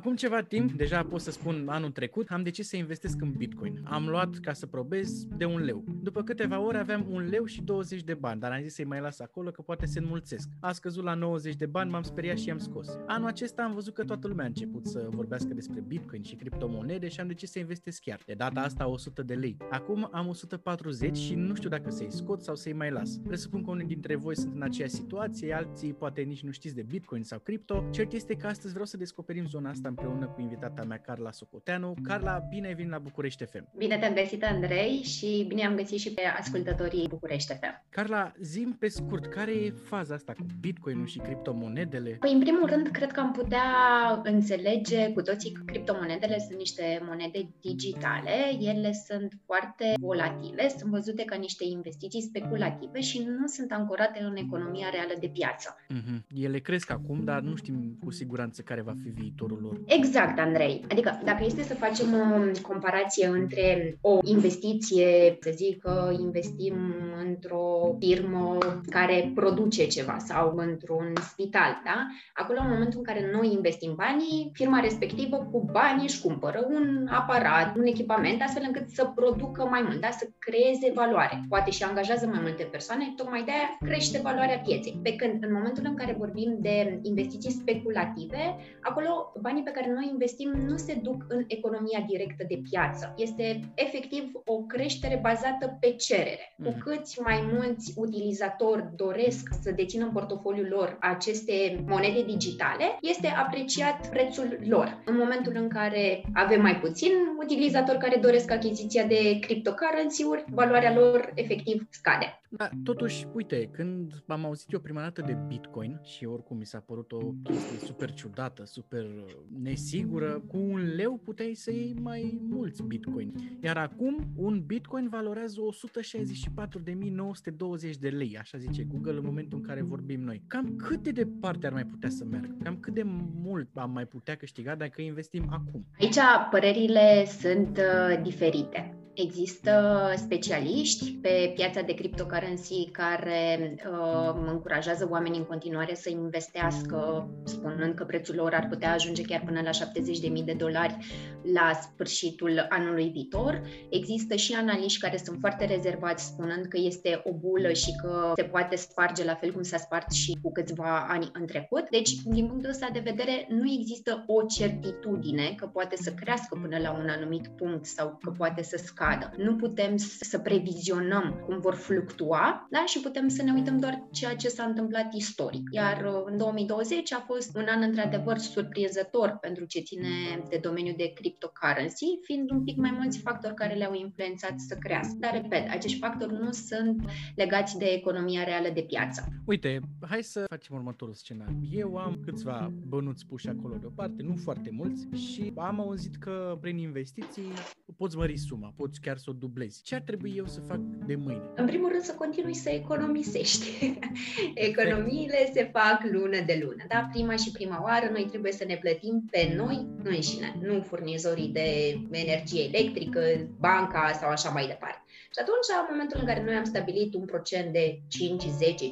Acum ceva timp, deja pot să spun anul trecut, am decis să investesc în Bitcoin. Am luat ca să probez de un leu. După câteva ore aveam un leu și 20 de bani, dar am zis să-i mai las acolo că poate se înmulțesc. A scăzut la 90 de bani, m-am speriat și i-am scos. Anul acesta am văzut că toată lumea a început să vorbească despre Bitcoin și criptomonede și am decis să investesc chiar. De data asta 100 de lei. Acum am 140 și nu știu dacă să-i scot sau să-i mai las. Presupun că unii dintre voi sunt în aceeași situație, alții poate nici nu știți de Bitcoin sau cripto. Cert este că astăzi vreau să descoperim zona asta împreună cu invitata mea, Carla Socoteanu. Carla, bine ai venit la București FM! Bine te-am găsit, Andrei, și bine am găsit și pe ascultătorii București FM. Carla, zim pe scurt, care e faza asta cu Bitcoin-ul și criptomonedele? Păi, în primul rând, cred că am putea înțelege cu toții că criptomonedele sunt niște monede digitale, ele sunt foarte volatile, sunt văzute ca niște investiții speculative și nu sunt ancorate în economia reală de piață. Mm-hmm. Ele cresc acum, dar nu știm cu siguranță care va fi viitorul lor. Exact, Andrei. Adică, dacă este să facem o comparație între o investiție, să zic că investim într-o firmă care produce ceva sau într-un spital, da? Acolo, în momentul în care noi investim banii, firma respectivă cu banii își cumpără un aparat, un echipament, astfel încât să producă mai mult, da? să creeze valoare. Poate și angajează mai multe persoane, tocmai de aia crește valoarea pieței. Pe când, în momentul în care vorbim de investiții speculative, acolo banii pe care noi investim nu se duc în economia directă de piață. Este efectiv o creștere bazată pe cerere. Cu mhm. câți mai mulți utilizatori doresc să dețină în portofoliul lor aceste monede digitale, este apreciat prețul lor. În momentul în care avem mai puțin utilizatori care doresc achiziția de cryptocurrency-uri, valoarea lor efectiv scade. Da, totuși, uite, când am auzit eu prima dată de Bitcoin și oricum mi s-a părut o chestie super ciudată, super nesigură, cu un leu puteai să iei mai mulți Bitcoin. Iar acum, un Bitcoin valorează 164.920 de lei, așa zice Google în momentul în care vorbim noi. Cam cât de departe ar mai putea să meargă? Cam cât de mult am mai putea câștiga dacă investim acum? Aici părerile sunt uh, diferite. Există specialiști pe piața de cryptocurrency care uh, încurajează oamenii în continuare să investească, spunând că prețul lor ar putea ajunge chiar până la 70.000 de dolari la sfârșitul anului viitor. Există și analiști care sunt foarte rezervați, spunând că este o bulă și că se poate sparge la fel cum s-a spart și cu câțiva ani în trecut. Deci, din punctul ăsta de vedere, nu există o certitudine că poate să crească până la un anumit punct sau că poate să scadă scadă. Nu putem să previzionăm cum vor fluctua da? și putem să ne uităm doar ceea ce s-a întâmplat istoric. Iar uh, în 2020 a fost un an într-adevăr surprinzător pentru ce ține de domeniul de cryptocurrency, fiind un pic mai mulți factori care le-au influențat să crească. Dar, repet, acești factori nu sunt legați de economia reală de piață. Uite, hai să facem următorul scenariu. Eu am câțiva bănuți puși acolo deoparte, nu foarte mulți, și am auzit că prin investiții poți mări suma, poți chiar să o dublezi. Ce ar trebui eu să fac de mâine? În primul rând să continui să economisești. Economiile se fac lună de lună. Da? Prima și prima oară noi trebuie să ne plătim pe noi înșine, nu furnizorii de energie electrică, banca sau așa mai departe. Și atunci, în momentul în care noi am stabilit un procent de 5, 10,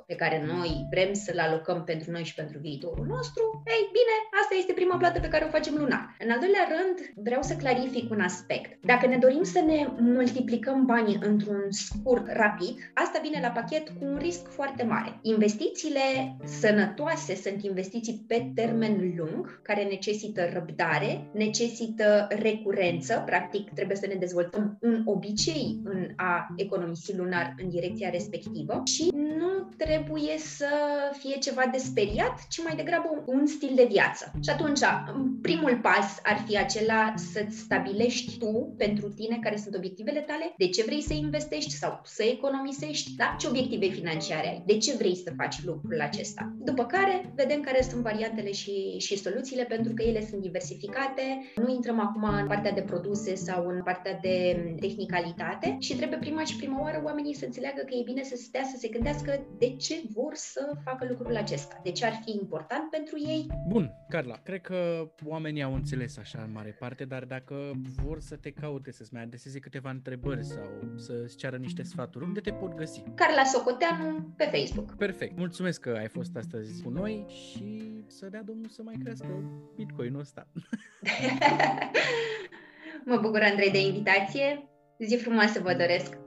15% pe care noi vrem să-l alocăm pentru noi și pentru viitorul nostru, ei bine, asta este prima plată pe care o facem lunar. În al doilea rând, vreau să clarific un aspect. Dacă ne dorim să ne multiplicăm banii într-un scurt, rapid, asta vine la pachet cu un risc foarte mare. Investițiile sănătoase sunt investiții pe termen lung, care necesită răbdare, necesită recurență, practic trebuie să ne dezvoltăm un obicei în a economisi lunar în direcția respectivă și nu trebuie să fie ceva de speriat, ci mai degrabă un stil de viață. Și atunci, primul pas ar fi acela să-ți stabilești tu pentru tine care sunt obiectivele tale, de ce vrei să investești sau să economisești, da? ce obiective financiare ai, de ce vrei să faci lucrul acesta. După care, vedem care sunt variantele și, și soluțiile, pentru că ele sunt diversificate. Nu intrăm acum în partea de produse sau în partea de tehnici tehnicalitate și trebuie prima și prima oară oamenii să înțeleagă că e bine să stea să se gândească de ce vor să facă lucrul acesta, de ce ar fi important pentru ei. Bun, Carla, cred că oamenii au înțeles așa în mare parte, dar dacă vor să te caute, să-ți mai adreseze câteva întrebări sau să-ți ceară niște sfaturi, unde te pot găsi? Carla Socoteanu pe Facebook. Perfect. Mulțumesc că ai fost astăzi cu noi și să dea Domnul să mai crească Bitcoin-ul ăsta. mă bucur, Andrei, de invitație. Zi frumoasă vă doresc!